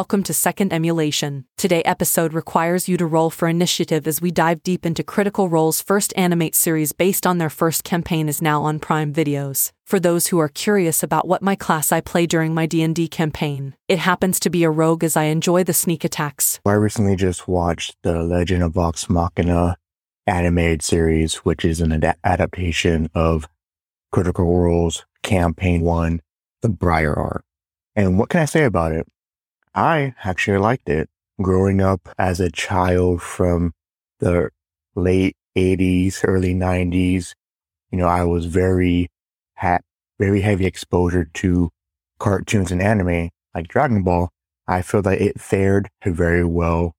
Welcome to Second Emulation. Today episode requires you to roll for initiative as we dive deep into Critical Role's first animate series based on their first campaign is now on Prime Videos. For those who are curious about what my class I play during my D&D campaign, it happens to be a rogue as I enjoy the sneak attacks. I recently just watched the Legend of Vox Machina animated series, which is an ad- adaptation of Critical Role's campaign one, The Briar Arc. And what can I say about it? I actually liked it. Growing up as a child from the late 80s, early 90s, you know, I was very, had very heavy exposure to cartoons and anime like Dragon Ball. I feel that it fared very well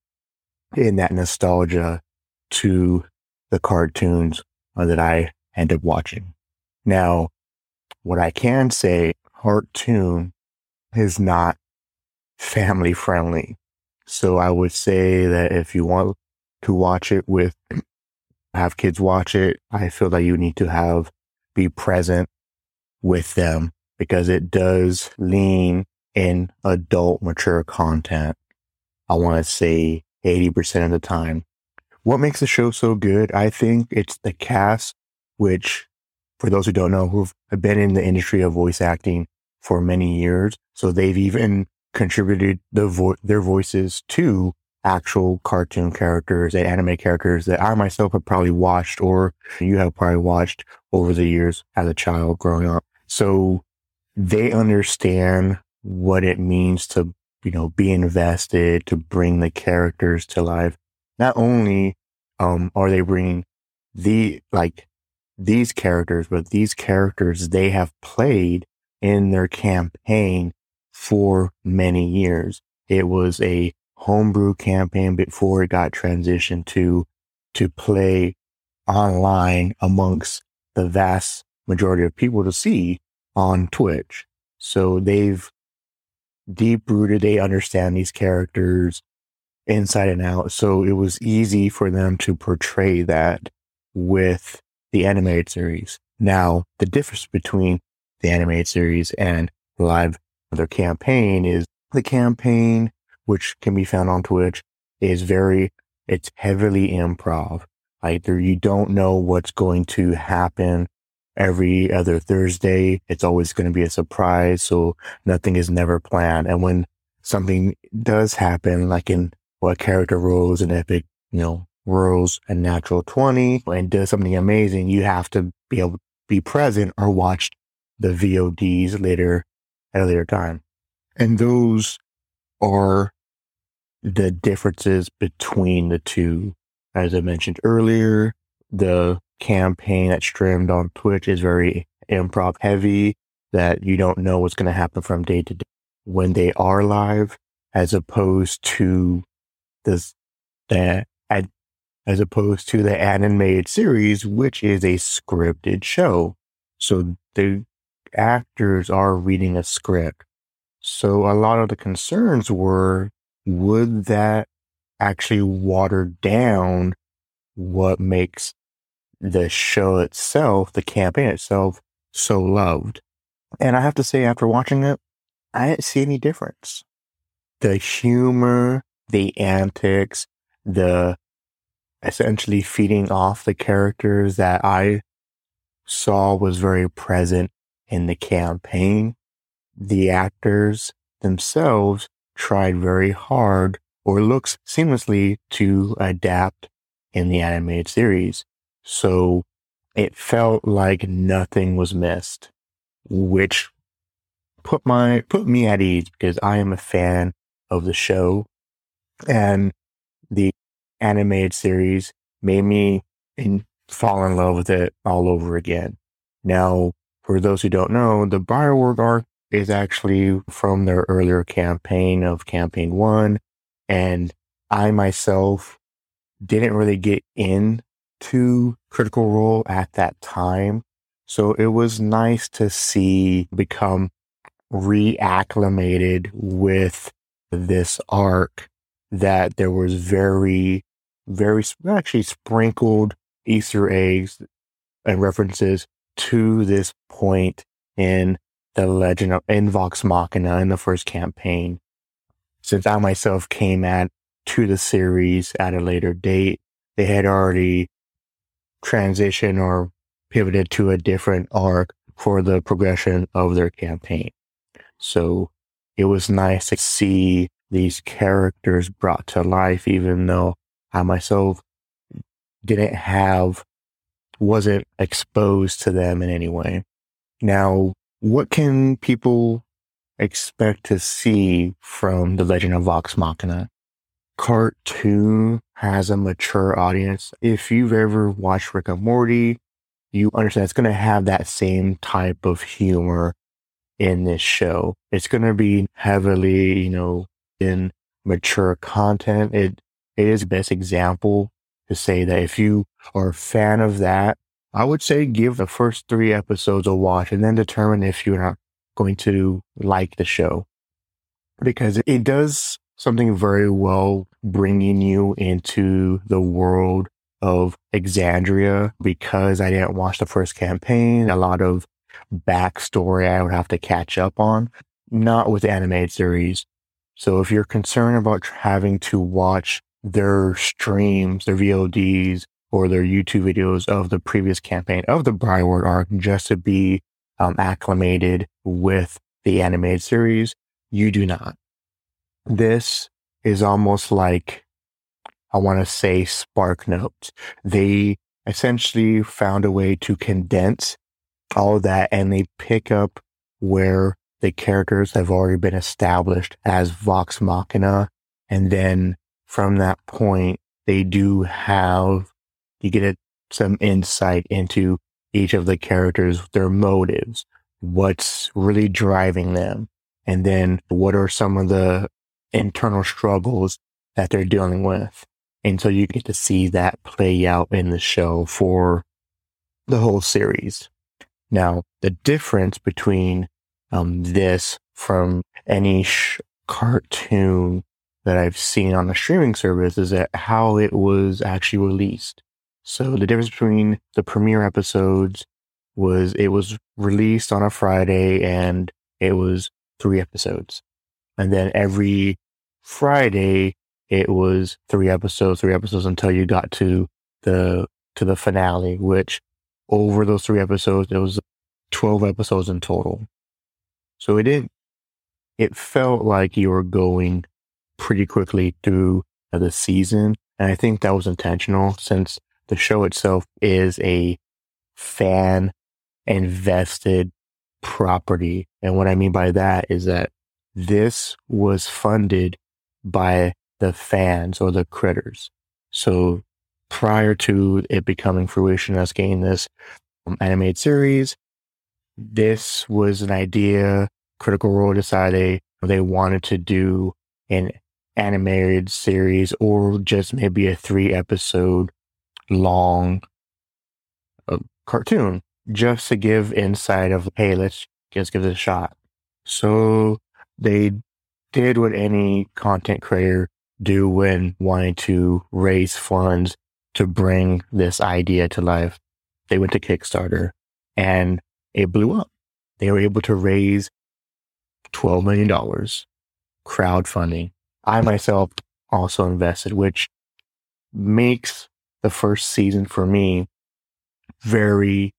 in that nostalgia to the cartoons uh, that I ended up watching. Now, what I can say, cartoon is not family friendly. So I would say that if you want to watch it with, have kids watch it, I feel that you need to have, be present with them because it does lean in adult mature content. I want to say 80% of the time. What makes the show so good? I think it's the cast, which for those who don't know, who've been in the industry of voice acting for many years. So they've even contributed the vo- their voices to actual cartoon characters and anime characters that I myself have probably watched or you have probably watched over the years as a child growing up. So they understand what it means to, you know, be invested, to bring the characters to life. Not only, um, are they bringing the, like, these characters, but these characters they have played in their campaign for many years. It was a homebrew campaign before it got transitioned to, to play online amongst the vast majority of people to see on Twitch. So they've deep rooted, they understand these characters inside and out. So it was easy for them to portray that with the animated series. Now, the difference between the animated series and live their campaign is the campaign, which can be found on Twitch, is very, it's heavily improv. Either you don't know what's going to happen every other Thursday. It's always going to be a surprise. So nothing is never planned. And when something does happen, like in what character rolls an epic, you know, rolls a natural 20 and does something amazing, you have to be able to be present or watch the VODs later at a later time. And those are the differences between the two. As I mentioned earlier, the campaign that's streamed on Twitch is very improv heavy that you don't know what's going to happen from day to day when they are live as opposed to this, that as opposed to the animated series, which is a scripted show. So the actors are reading a script. So a lot of the concerns were, would that actually water down what makes the show itself, the campaign itself, so loved? And I have to say, after watching it, I didn't see any difference. The humor, the antics, the essentially feeding off the characters that I saw was very present in the campaign, the actors themselves tried very hard or looks seamlessly to adapt in the animated series. So it felt like nothing was missed, which put my, put me at ease because I am a fan of the show and the animated series made me in, fall in love with it all over again. Now, for those who don't know, the Briarwood arc is actually from their earlier campaign of campaign one. And I myself didn't really get into Critical Role at that time. So it was nice to see become reacclimated with this arc that there was very, very actually sprinkled Easter eggs and references to this point in the legend of in Vox Machina in the first campaign. since I myself came at to the series at a later date, they had already transitioned or pivoted to a different arc for the progression of their campaign. So it was nice to see these characters brought to life, even though I myself didn't have, wasn't exposed to them in any way. Now, what can people expect to see from The Legend of Vox Machina? Cartoon has a mature audience. If you've ever watched Rick and Morty, you understand it's going to have that same type of humor in this show. It's going to be heavily, you know, in mature content. It, it is best example to say that if you are a fan of that, I would say give the first three episodes a watch and then determine if you're not going to like the show because it does something very well bringing you into the world of Exandria because I didn't watch the first campaign. A lot of backstory I would have to catch up on, not with animated series. So if you're concerned about having to watch their streams, their VODs, or their YouTube videos of the previous campaign of the Briarwood arc just to be um, acclimated with the animated series, you do not. This is almost like, I want to say Spark Notes. They essentially found a way to condense all of that and they pick up where the characters have already been established as Vox Machina. And then from that point, they do have, you get some insight into each of the characters, their motives, what's really driving them, and then what are some of the internal struggles that they're dealing with. And so you get to see that play out in the show for the whole series. Now, the difference between um, this from any sh- cartoon that I've seen on a streaming service is that how it was actually released. So the difference between the premiere episodes was it was released on a Friday and it was three episodes. And then every Friday it was three episodes, three episodes until you got to the to the finale, which over those three episodes, it was 12 episodes in total. So it did, it felt like you were going pretty quickly through the season. And I think that was intentional since the show itself is a fan invested property. And what I mean by that is that this was funded by the fans or the critters. So prior to it becoming fruition, us getting this animated series, this was an idea Critical Role decided they wanted to do an animated series or just maybe a three episode long uh, cartoon just to give insight of, hey, let's just give this a shot. So they did what any content creator do when wanting to raise funds to bring this idea to life. They went to Kickstarter and it blew up. They were able to raise $12 million crowdfunding. I myself also invested, which makes the first season for me very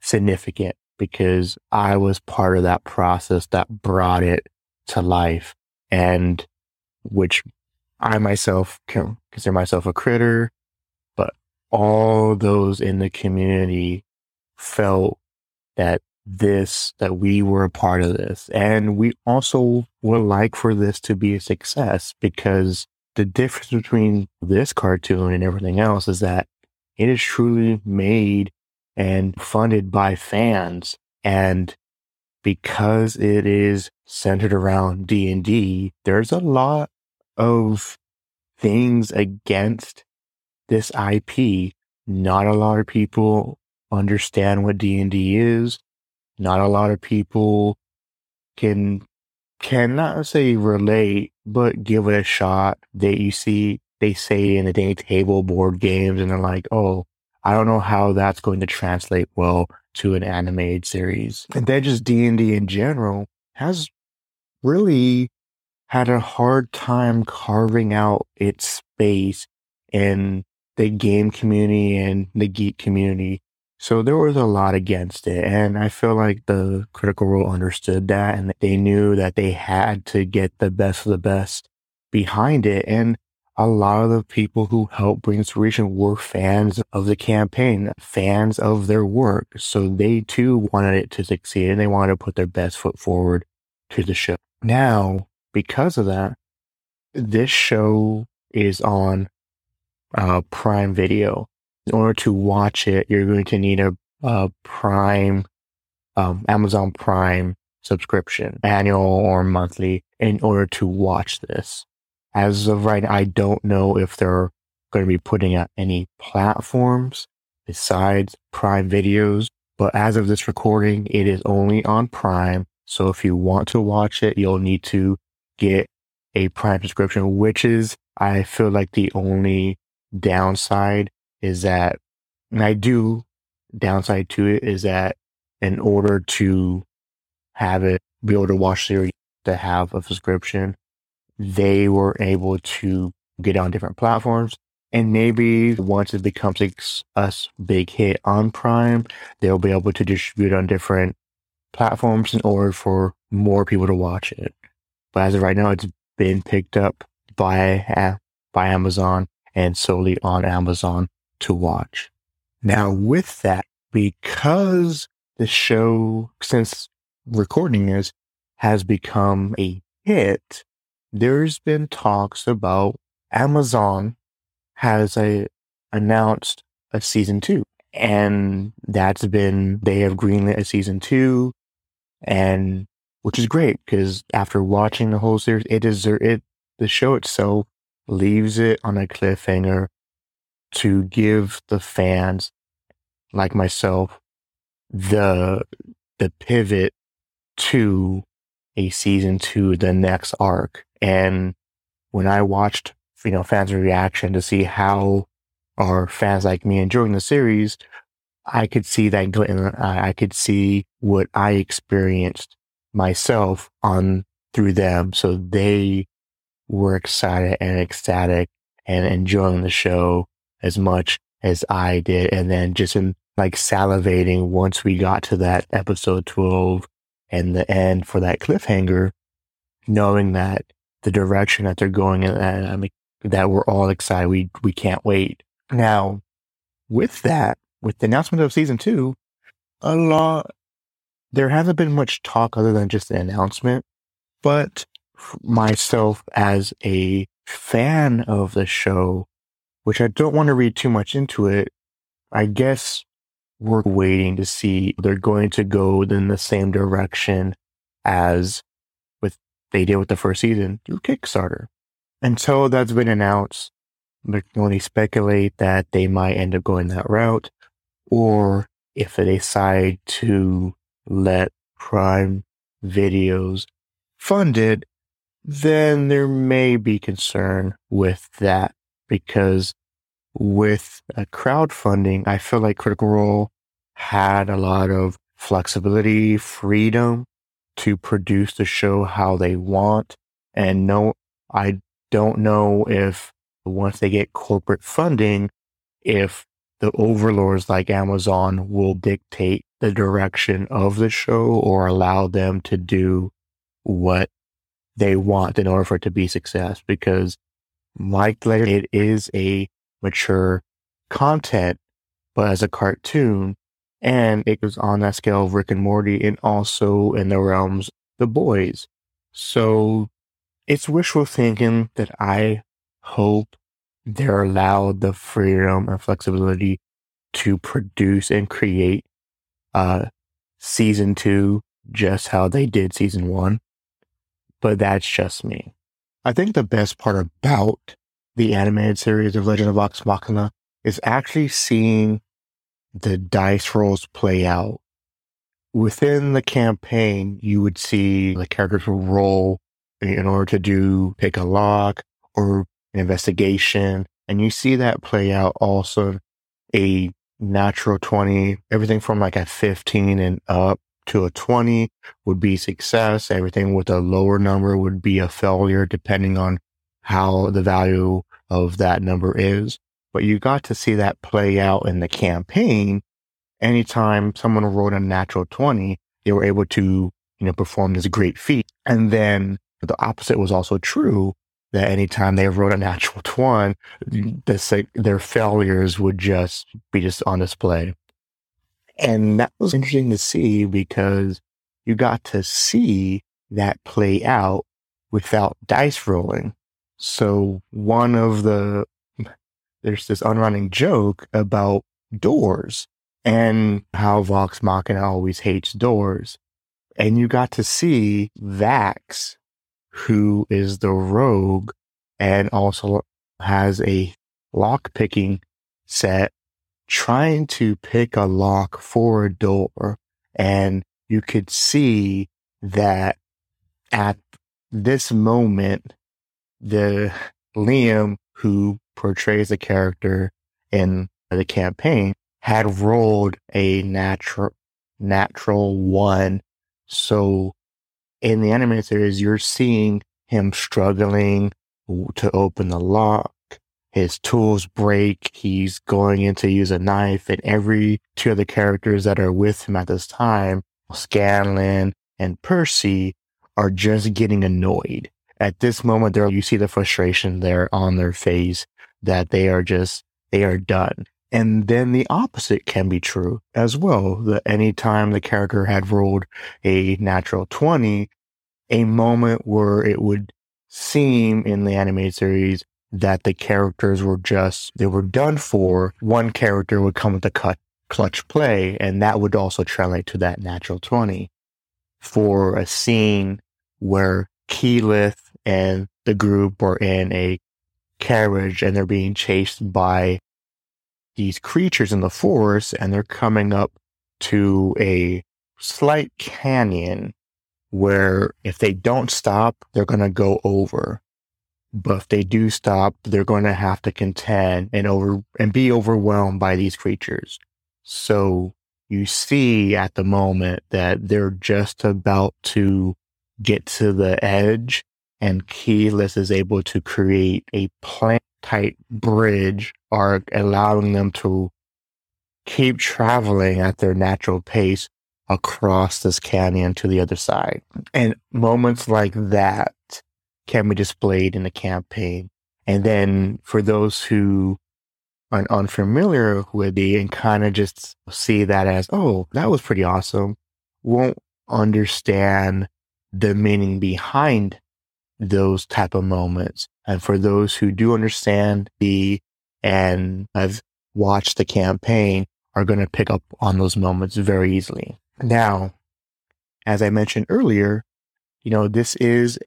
significant because I was part of that process that brought it to life and which I myself can consider myself a critter, but all those in the community felt that this, that we were a part of this. And we also would like for this to be a success because the difference between this cartoon and everything else is that it is truly made and funded by fans. And because it is centered around D&D, there's a lot of things against this IP. Not a lot of people understand what D&D is. Not a lot of people can cannot say relate, but give it a shot. That you see, they say in the day table board games, and they're like, "Oh, I don't know how that's going to translate well to an animated series." And then just D and D in general has really had a hard time carving out its space in the game community and the geek community. So there was a lot against it. And I feel like the Critical Role understood that and they knew that they had to get the best of the best behind it. And a lot of the people who helped bring to were fans of the campaign, fans of their work. So they too wanted it to succeed and they wanted to put their best foot forward to the show. Now, because of that, this show is on uh, Prime Video. In order to watch it, you're going to need a, a Prime, um, Amazon Prime subscription, annual or monthly, in order to watch this. As of right now, I don't know if they're going to be putting out any platforms besides Prime videos, but as of this recording, it is only on Prime. So if you want to watch it, you'll need to get a Prime subscription, which is, I feel like the only downside is that, and I do downside to it is that in order to have it, be able to watch series to have a subscription, they were able to get on different platforms. And maybe once it becomes a big hit on Prime, they'll be able to distribute on different platforms in order for more people to watch it. But as of right now, it's been picked up by, by Amazon and solely on Amazon to watch. Now, with that, because the show, since recording this, has become a hit, there's been talks about Amazon has a announced a season two. And that's been they have greenlit a season two and which is great because after watching the whole series, it is it the show itself leaves it on a cliffhanger to give the fans like myself the the pivot to a season two, the next arc. And when I watched, you know, fans' reaction to see how are fans like me enjoying the series, I could see that glint uh, I could see what I experienced myself on through them. So they were excited and ecstatic and enjoying the show as much as I did. And then just in like salivating once we got to that episode 12 and the end for that cliffhanger, knowing that the direction that they're going in, I mean, that we're all excited. We, we can't wait. Now, with that, with the announcement of season two, a lot, there hasn't been much talk other than just the announcement, but myself as a fan of the show, which I don't want to read too much into it, I guess we're waiting to see they're going to go in the same direction as with they did with the first season through Kickstarter. Until that's been announced, they can only speculate that they might end up going that route, or if they decide to let Prime Videos fund it, then there may be concern with that because with a crowdfunding, I feel like Critical Role had a lot of flexibility, freedom to produce the show how they want. And no, I don't know if once they get corporate funding, if the overlords like Amazon will dictate the direction of the show or allow them to do what they want in order for it to be success. Because like it is a mature content, but as a cartoon, and it goes on that scale of Rick and Morty and also in the realms the boys. So it's wishful thinking that I hope they're allowed the freedom and flexibility to produce and create uh season two just how they did season one. But that's just me. I think the best part about the animated series of Legend of Vox Machina is actually seeing the dice rolls play out. Within the campaign, you would see the characters will roll in order to do pick a lock or an investigation. And you see that play out also a natural 20, everything from like a 15 and up to a 20 would be success. Everything with a lower number would be a failure, depending on how the value of that number is. But you got to see that play out in the campaign. Anytime someone rolled a natural 20, they were able to, you know, perform this great feat. And then the opposite was also true that anytime they wrote a natural 20, the, their failures would just be just on display. And that was interesting to see because you got to see that play out without dice rolling. So one of the, there's this unrunning joke about doors and how Vox Machina always hates doors. And you got to see Vax, who is the rogue and also has a lock picking set trying to pick a lock for a door. And you could see that at this moment, the Liam who portrays the character in the campaign had rolled a natural, natural one. So in the animated series, you're seeing him struggling to open the lock his tools break. He's going in to use a knife and every two other characters that are with him at this time, Scanlan and Percy are just getting annoyed. At this moment, there, you see the frustration there on their face that they are just, they are done. And then the opposite can be true as well. That anytime the character had rolled a natural 20, a moment where it would seem in the animated series that the characters were just, they were done for. One character would come with a cut, clutch play, and that would also translate to that natural 20 for a scene where Keyleth and the group are in a carriage and they're being chased by these creatures in the forest and they're coming up to a slight canyon where if they don't stop, they're going to go over. But if they do stop, they're going to have to contend and over and be overwhelmed by these creatures. So you see at the moment that they're just about to get to the edge and Keyleth is able to create a plant type bridge arc, allowing them to keep traveling at their natural pace across this canyon to the other side. And moments like that can be displayed in the campaign. And then for those who are unfamiliar with the and kind of just see that as, oh, that was pretty awesome, won't understand the meaning behind those type of moments. And for those who do understand the and have watched the campaign are going to pick up on those moments very easily. Now, as I mentioned earlier, you know, this is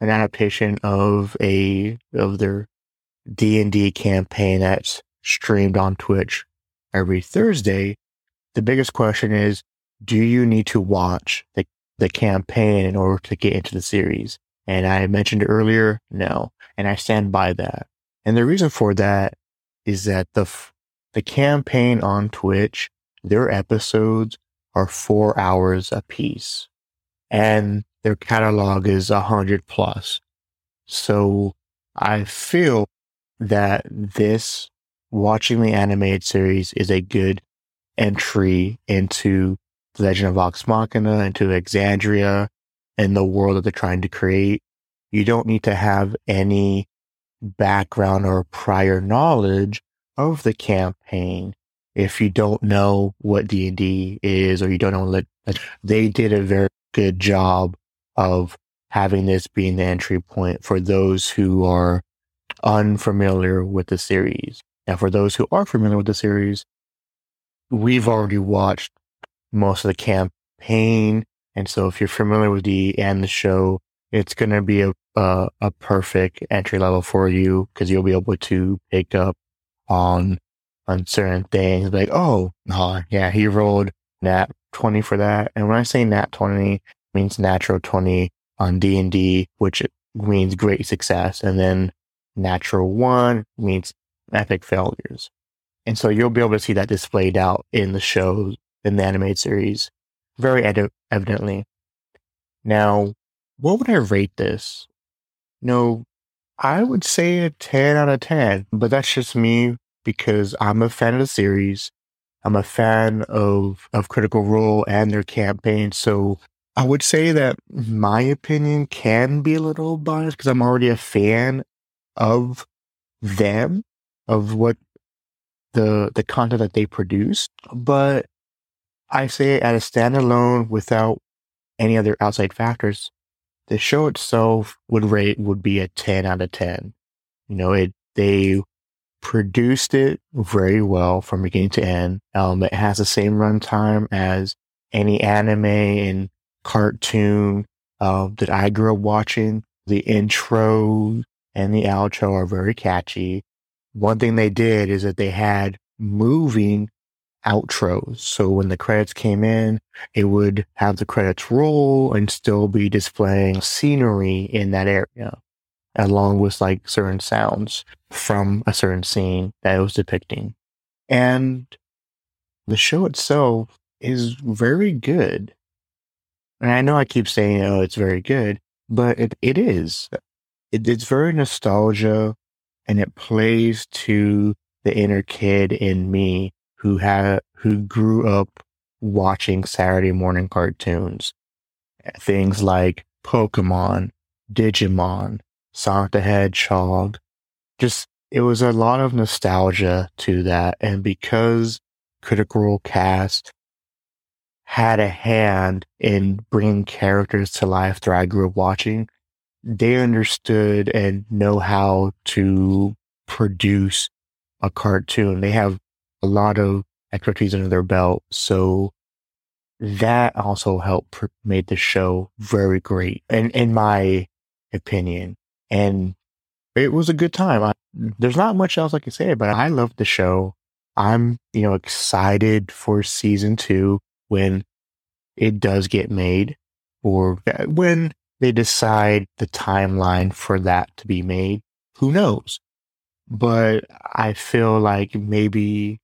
an adaptation of a of their D and D campaign that's streamed on Twitch every Thursday. The biggest question is, do you need to watch the the campaign in order to get into the series? And I mentioned earlier, no, and I stand by that. And the reason for that is that the the campaign on Twitch, their episodes are four hours apiece. And their catalog is a hundred plus. So I feel that this watching the animated series is a good entry into the Legend of Vox Machina, into Exandria, and the world that they're trying to create. You don't need to have any background or prior knowledge of the campaign if you don't know what D&D is or you don't know what they did a very good job of having this being the entry point for those who are unfamiliar with the series. And for those who are familiar with the series, we've already watched most of the campaign. And so if you're familiar with the and the show, it's going to be a, a, a perfect entry level for you because you'll be able to pick up on, on certain things like, oh, oh, yeah, he rolled nat 20 for that. And when I say nat 20, means natural 20 on D&D, which means great success. And then natural one means epic failures. And so you'll be able to see that displayed out in the show, in the animated series very ed- evidently. Now, what would I rate this? No, I would say a 10 out of 10, but that's just me because I'm a fan of the series. I'm a fan of, of Critical Role and their campaign. So I would say that my opinion can be a little biased because I'm already a fan of them, of what the the content that they produce. But I say at a standalone without any other outside factors, the show itself would rate would be a 10 out of 10. You know, it they produced it very well from beginning to end. Um, it has the same runtime as any anime and cartoon uh, that I grew up watching. The intro and the outro are very catchy. One thing they did is that they had moving outros. So when the credits came in, it would have the credits roll and still be displaying scenery in that area, along with like certain sounds from a certain scene that it was depicting. And the show itself is very good. And I know I keep saying, oh, it's very good, but it, it is. It, it's very nostalgia and it plays to the inner kid in me who had, who grew up watching Saturday morning cartoons. Eh, things like Pokemon, Digimon, Sonic the Hedgehog. Just, it was a lot of nostalgia to that. And because Critical Role Cast had a hand in bringing characters to life that I grew up watching, they understood and know how to produce a cartoon. They have a lot of expertise under their belt. So that also helped pr- made the show very great in, in my opinion. And it was a good time. I, there's not much else I can say, but I loved the show. I'm, you know, excited for season two when it does get made or when they decide the timeline for that to be made. Who knows? But I feel like maybe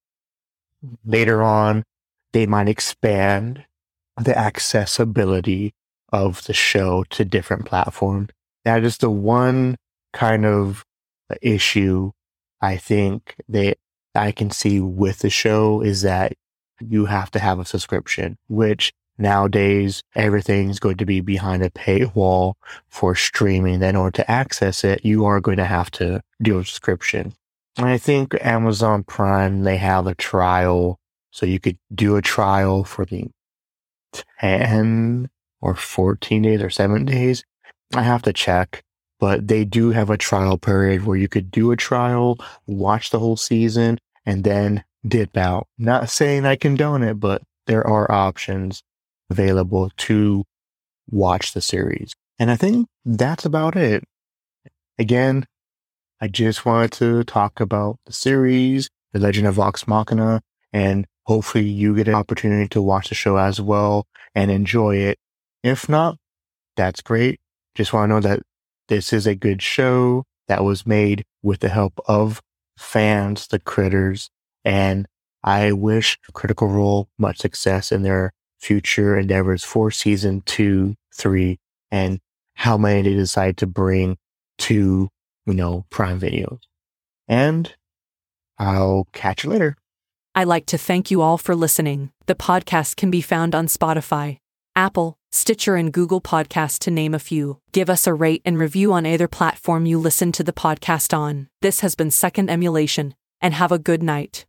later on they might expand the accessibility of the show to different platforms. That is the one kind of issue I think that I can see with the show is that you have to have a subscription, which Nowadays, everything's going to be behind a paywall for streaming. Then in order to access it, you are going to have to do a subscription. And I think Amazon Prime, they have a trial. So you could do a trial for the 10 or 14 days or seven days. I have to check, but they do have a trial period where you could do a trial, watch the whole season, and then dip out. Not saying I condone it, but there are options available to watch the series. And I think that's about it. Again, I just wanted to talk about the series, The Legend of Vox Machina, and hopefully you get an opportunity to watch the show as well and enjoy it. If not, that's great. Just want to know that this is a good show that was made with the help of fans, the critters, and I wish Critical Role much success in their future endeavors for season two, three, and how many they decide to bring to, you know, Prime Videos. And I'll catch you later. I'd like to thank you all for listening. The podcast can be found on Spotify, Apple, Stitcher, and Google Podcasts, to name a few. Give us a rate and review on either platform you listen to the podcast on. This has been Second Emulation, and have a good night.